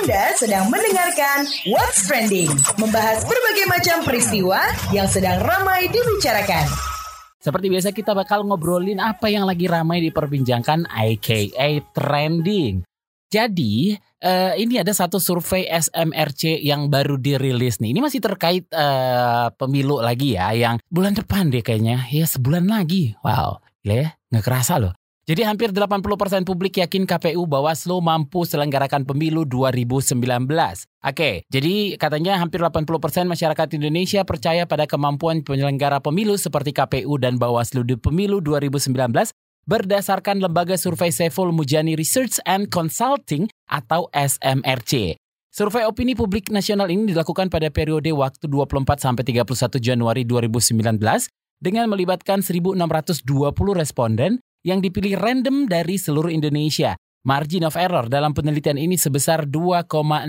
Anda sedang mendengarkan What's Trending, membahas berbagai macam peristiwa yang sedang ramai dibicarakan. Seperti biasa kita bakal ngobrolin apa yang lagi ramai diperbincangkan aka trending. Jadi uh, ini ada satu survei SMRC yang baru dirilis nih. Ini masih terkait uh, pemilu lagi ya yang bulan depan deh kayaknya. Ya sebulan lagi. Wow. Ya, nggak kerasa loh. Jadi hampir 80% publik yakin KPU Bawaslu mampu selenggarakan pemilu 2019. Oke, jadi katanya hampir 80% masyarakat Indonesia percaya pada kemampuan penyelenggara pemilu seperti KPU dan Bawaslu di pemilu 2019 berdasarkan lembaga survei Seful Mujani Research and Consulting atau SMRC. Survei opini publik nasional ini dilakukan pada periode waktu 24 sampai 31 Januari 2019 dengan melibatkan 1620 responden yang dipilih random dari seluruh Indonesia. Margin of error dalam penelitian ini sebesar 2,65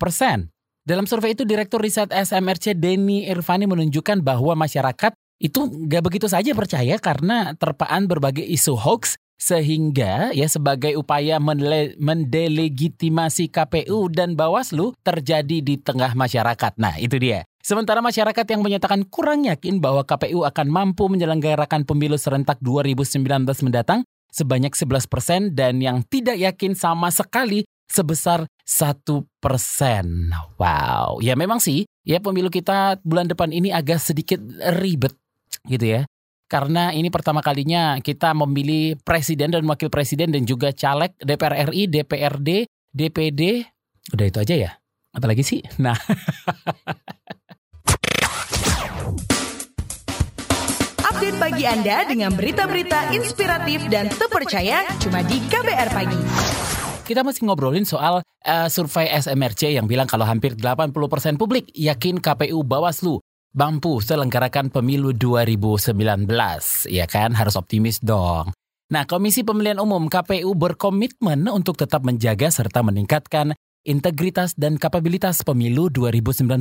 persen. Dalam survei itu, Direktur Riset SMRC Denny Irvani menunjukkan bahwa masyarakat itu nggak begitu saja percaya karena terpaan berbagai isu hoax sehingga ya sebagai upaya mendelegitimasi KPU dan Bawaslu terjadi di tengah masyarakat. Nah, itu dia. Sementara masyarakat yang menyatakan kurang yakin bahwa KPU akan mampu menyelenggarakan pemilu serentak 2019 mendatang sebanyak 11 persen dan yang tidak yakin sama sekali sebesar satu persen. Wow, ya memang sih, ya pemilu kita bulan depan ini agak sedikit ribet gitu ya. Karena ini pertama kalinya kita memilih presiden dan wakil presiden dan juga caleg DPR RI, DPRD, DPD. Udah itu aja ya? Apalagi sih? Nah. pagi Anda dengan berita-berita inspiratif dan terpercaya cuma di KBR Pagi. Kita masih ngobrolin soal uh, survei SMRC yang bilang kalau hampir 80% publik yakin KPU Bawaslu mampu selenggarakan pemilu 2019. Ya kan, harus optimis dong. Nah, Komisi Pemilihan Umum KPU berkomitmen untuk tetap menjaga serta meningkatkan integritas dan kapabilitas pemilu 2019.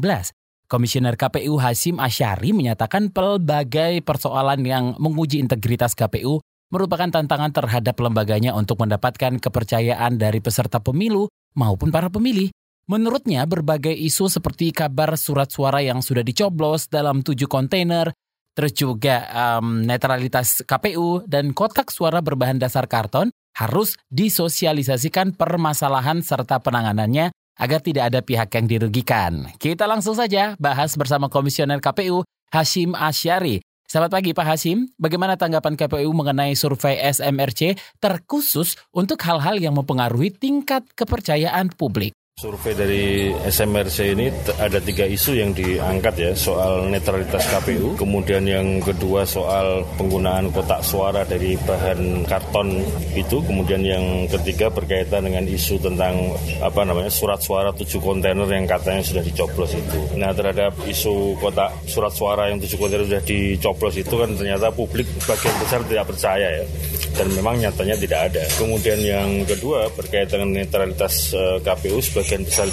Komisioner KPU Hasim Asyari menyatakan pelbagai persoalan yang menguji integritas KPU merupakan tantangan terhadap lembaganya untuk mendapatkan kepercayaan dari peserta pemilu maupun para pemilih. Menurutnya, berbagai isu seperti kabar surat suara yang sudah dicoblos dalam tujuh kontainer, terus juga um, netralitas KPU dan kotak suara berbahan dasar karton harus disosialisasikan permasalahan serta penanganannya agar tidak ada pihak yang dirugikan. Kita langsung saja bahas bersama Komisioner KPU Hashim Asyari. Selamat pagi Pak Hashim, bagaimana tanggapan KPU mengenai survei SMRC terkhusus untuk hal-hal yang mempengaruhi tingkat kepercayaan publik? Survei dari SMRC ini ada tiga isu yang diangkat ya soal netralitas KPU, kemudian yang kedua soal penggunaan kotak suara dari bahan karton itu, kemudian yang ketiga berkaitan dengan isu tentang apa namanya surat suara tujuh kontainer yang katanya sudah dicoblos itu. Nah terhadap isu kotak surat suara yang tujuh kontainer sudah dicoblos itu kan ternyata publik bagian besar tidak percaya ya, dan memang nyatanya tidak ada. Kemudian yang kedua berkaitan dengan netralitas eh, KPU sebagian besar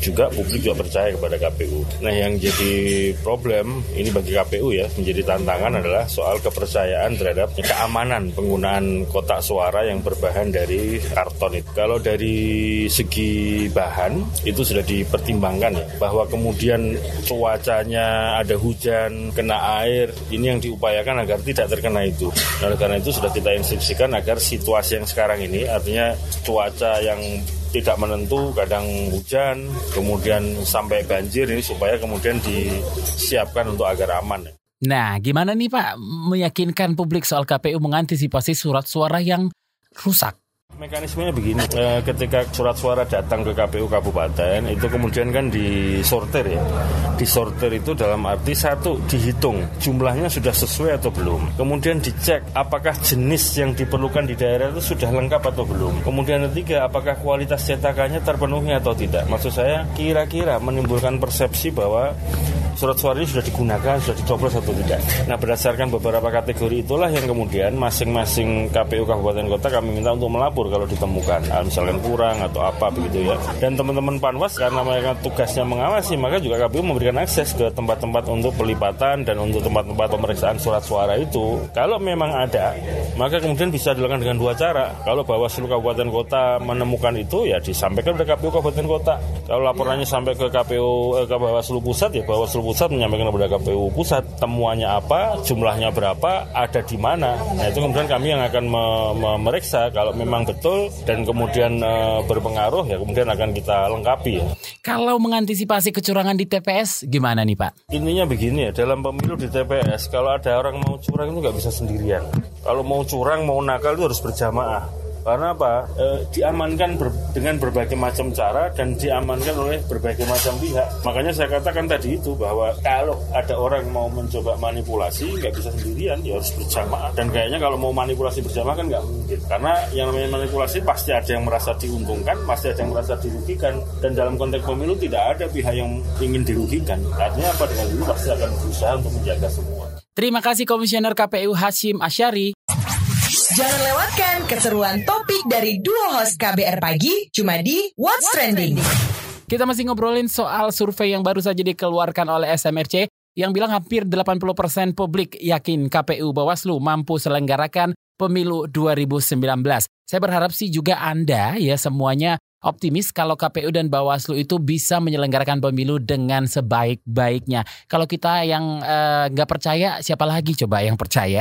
juga publik juga percaya kepada KPU. Nah yang jadi problem ini bagi KPU ya menjadi tantangan adalah soal kepercayaan terhadap keamanan penggunaan kotak suara yang berbahan dari karton itu. Kalau dari segi bahan itu sudah dipertimbangkan ya bahwa kemudian cuacanya ada hujan, kena air, ini yang diupayakan agar tidak terkena itu. Nah, karena itu sudah kita instruksikan agar situasi yang sekarang ini artinya cuaca yang tidak menentu, kadang hujan, kemudian sampai banjir ini supaya kemudian disiapkan untuk agar aman. Nah, gimana nih Pak meyakinkan publik soal KPU mengantisipasi surat suara yang rusak? Mekanismenya begini, e, ketika surat suara datang ke KPU kabupaten itu kemudian kan disortir ya. Disortir itu dalam arti satu dihitung jumlahnya sudah sesuai atau belum. Kemudian dicek apakah jenis yang diperlukan di daerah itu sudah lengkap atau belum. Kemudian ketiga apakah kualitas cetakannya terpenuhi atau tidak. Maksud saya kira-kira menimbulkan persepsi bahwa surat suara ini sudah digunakan, sudah dicoblos atau tidak. Nah berdasarkan beberapa kategori itulah yang kemudian masing-masing KPU kabupaten kota kami minta untuk melapor kalau ditemukan, nah, misalnya kurang atau apa begitu ya. Dan teman-teman Panwas karena mereka tugasnya mengawasi, maka juga KPU memberikan akses ke tempat-tempat untuk pelipatan dan untuk tempat-tempat pemeriksaan surat suara itu. Kalau memang ada, maka kemudian bisa dilakukan dengan dua cara. Kalau Bawaslu Kabupaten Kota menemukan itu, ya disampaikan ke KPU Kabupaten Kota. Kalau laporannya sampai ke KPU eh, ke Bawaslu Pusat, ya Bawaslu Pusat menyampaikan kepada KPU Pusat temuannya apa, jumlahnya berapa, ada di mana. Nah itu kemudian kami yang akan memeriksa kalau memang betul dan kemudian e, berpengaruh ya kemudian akan kita lengkapi ya. Kalau mengantisipasi kecurangan di TPS gimana nih Pak? Intinya begini ya, dalam pemilu di TPS kalau ada orang mau curang itu nggak bisa sendirian. Kalau mau curang, mau nakal itu harus berjamaah. Karena apa? E, diamankan ber, dengan berbagai macam cara dan diamankan oleh berbagai macam pihak. Makanya saya katakan tadi itu bahwa kalau ada orang mau mencoba manipulasi nggak bisa sendirian, ya harus berjamaah. Dan kayaknya kalau mau manipulasi berjamaah kan nggak mungkin. Karena yang namanya manipulasi pasti ada yang merasa diuntungkan, pasti ada yang merasa dirugikan. Dan dalam konteks pemilu tidak ada pihak yang ingin dirugikan. Artinya apa dengan itu pasti akan berusaha untuk menjaga semua. Terima kasih Komisioner KPU Hashim Asyari. Jangan lewatkan keseruan topik dari dua host KBR Pagi cuma di What's Trending. Kita masih ngobrolin soal survei yang baru saja dikeluarkan oleh SMRC yang bilang hampir 80% publik yakin KPU Bawaslu mampu selenggarakan pemilu 2019. Saya berharap sih juga Anda ya semuanya optimis kalau KPU dan Bawaslu itu bisa menyelenggarakan pemilu dengan sebaik-baiknya. Kalau kita yang eh, nggak uh, percaya, siapa lagi coba yang percaya?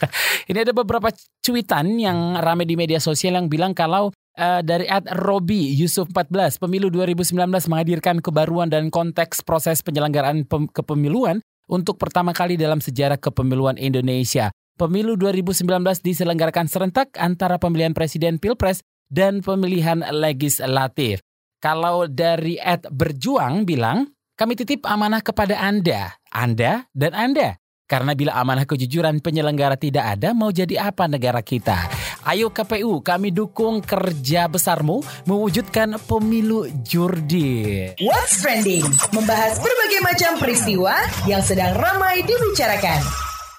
Ini ada beberapa cuitan yang rame di media sosial yang bilang kalau uh, dari at Robi Yusuf 14, pemilu 2019 menghadirkan kebaruan dan konteks proses penyelenggaraan pem kepemiluan untuk pertama kali dalam sejarah kepemiluan Indonesia. Pemilu 2019 diselenggarakan serentak antara pemilihan presiden Pilpres dan pemilihan legislatif. Kalau dari Ed Berjuang bilang, kami titip amanah kepada Anda, Anda dan Anda. Karena bila amanah kejujuran penyelenggara tidak ada, mau jadi apa negara kita? Ayo KPU, kami dukung kerja besarmu mewujudkan pemilu jurdil. What's Trending? Membahas berbagai macam peristiwa yang sedang ramai dibicarakan.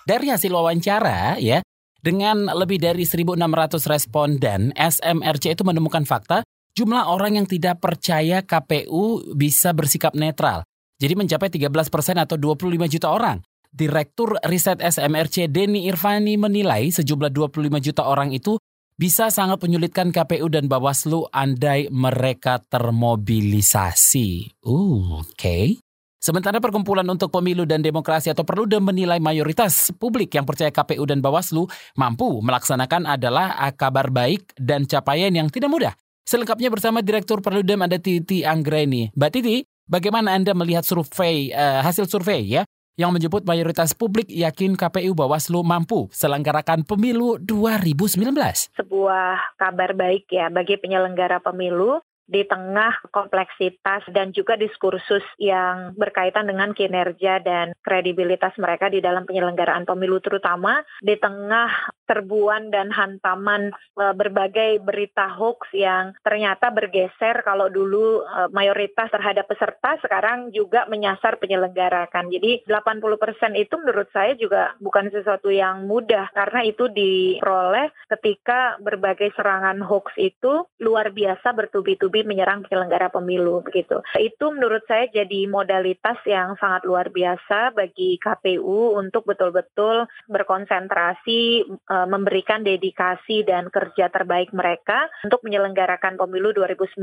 Dari hasil wawancara, ya, dengan lebih dari 1.600 responden, SMRC itu menemukan fakta jumlah orang yang tidak percaya KPU bisa bersikap netral. Jadi mencapai 13 persen atau 25 juta orang. Direktur Riset SMRC Denny Irvani menilai sejumlah 25 juta orang itu bisa sangat menyulitkan KPU dan Bawaslu andai mereka termobilisasi. Uh, oke. Okay. Sementara Perkumpulan untuk Pemilu dan Demokrasi atau Perludem menilai mayoritas publik yang percaya KPU dan Bawaslu mampu melaksanakan adalah kabar baik dan capaian yang tidak mudah. Selengkapnya bersama Direktur Perludem ada Titi Anggreni. Mbak Titi, bagaimana Anda melihat survei uh, hasil survei ya yang menyebut mayoritas publik yakin KPU Bawaslu mampu selenggarakan pemilu 2019. Sebuah kabar baik ya bagi penyelenggara pemilu di tengah kompleksitas dan juga diskursus yang berkaitan dengan kinerja dan kredibilitas mereka di dalam penyelenggaraan pemilu terutama di tengah serbuan dan hantaman e, berbagai berita hoax yang ternyata bergeser kalau dulu e, mayoritas terhadap peserta sekarang juga menyasar penyelenggarakan. Jadi 80% itu menurut saya juga bukan sesuatu yang mudah karena itu diperoleh ketika berbagai serangan hoax itu luar biasa bertubi-tubi menyerang penyelenggara pemilu begitu. Itu menurut saya jadi modalitas yang sangat luar biasa bagi KPU untuk betul-betul berkonsentrasi e, memberikan dedikasi dan kerja terbaik mereka untuk menyelenggarakan pemilu 2019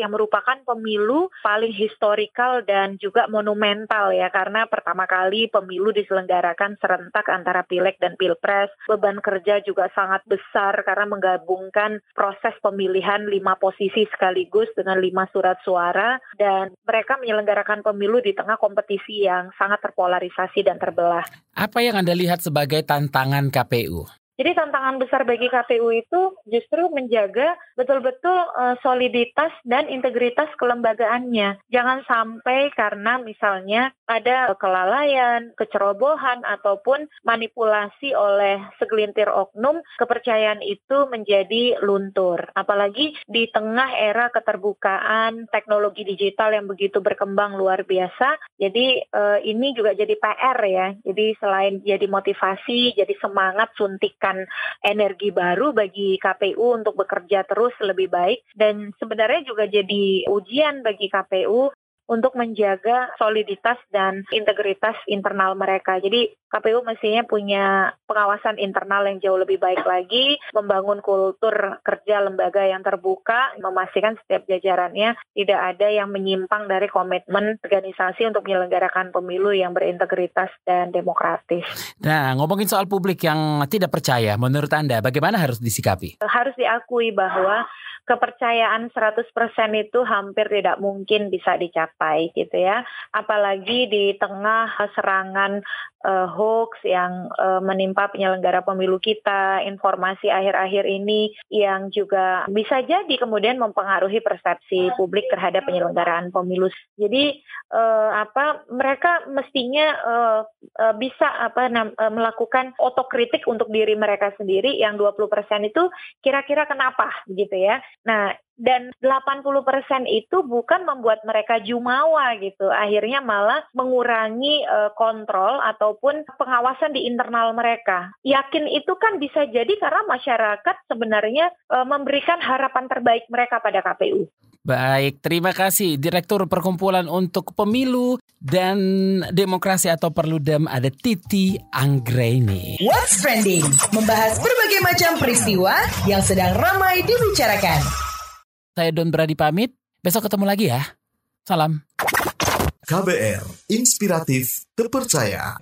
yang merupakan pemilu paling historikal dan juga monumental ya karena pertama kali pemilu diselenggarakan serentak antara pileg dan pilpres. Beban kerja juga sangat besar karena menggabungkan proses pemilihan lima posisi sekaligus dengan lima surat suara dan mereka menyelenggarakan pemilu di tengah kompetisi yang sangat terpolarisasi dan terbelah. Apa yang Anda lihat sebagai tantangan KPU? Jadi tantangan besar bagi KPU itu justru menjaga betul-betul uh, soliditas dan integritas kelembagaannya. Jangan sampai karena misalnya ada kelalaian, kecerobohan ataupun manipulasi oleh segelintir oknum, kepercayaan itu menjadi luntur. Apalagi di tengah era keterbukaan teknologi digital yang begitu berkembang luar biasa. Jadi uh, ini juga jadi PR ya. Jadi selain jadi motivasi, jadi semangat suntikan memberikan energi baru bagi KPU untuk bekerja terus lebih baik dan sebenarnya juga jadi ujian bagi KPU untuk menjaga soliditas dan integritas internal mereka. Jadi KPU mestinya punya pengawasan internal yang jauh lebih baik lagi, membangun kultur kerja lembaga yang terbuka, memastikan setiap jajarannya tidak ada yang menyimpang dari komitmen organisasi untuk menyelenggarakan pemilu yang berintegritas dan demokratis. Nah, ngomongin soal publik yang tidak percaya, menurut Anda bagaimana harus disikapi? Harus diakui bahwa kepercayaan 100% itu hampir tidak mungkin bisa dicapai gitu ya. Apalagi di tengah serangan uh, hoax yang uh, menimpa penyelenggara pemilu kita, informasi akhir-akhir ini yang juga bisa jadi kemudian mempengaruhi persepsi publik terhadap penyelenggaraan pemilu. Jadi uh, apa mereka mestinya uh, uh, bisa apa uh, melakukan otokritik untuk diri mereka sendiri yang 20% itu kira-kira kenapa gitu ya. Nah, dan 80% itu bukan membuat mereka jumawa gitu. Akhirnya malah mengurangi uh, kontrol ataupun pengawasan di internal mereka. Yakin itu kan bisa jadi karena masyarakat sebenarnya uh, memberikan harapan terbaik mereka pada KPU. Baik, terima kasih Direktur Perkumpulan untuk Pemilu dan Demokrasi atau Perludem ada Titi Anggreni. What's Trending? Membahas berbagai macam peristiwa yang sedang ramai dibicarakan. Saya Don Brady pamit. Besok ketemu lagi ya. Salam. KBR, inspiratif, terpercaya.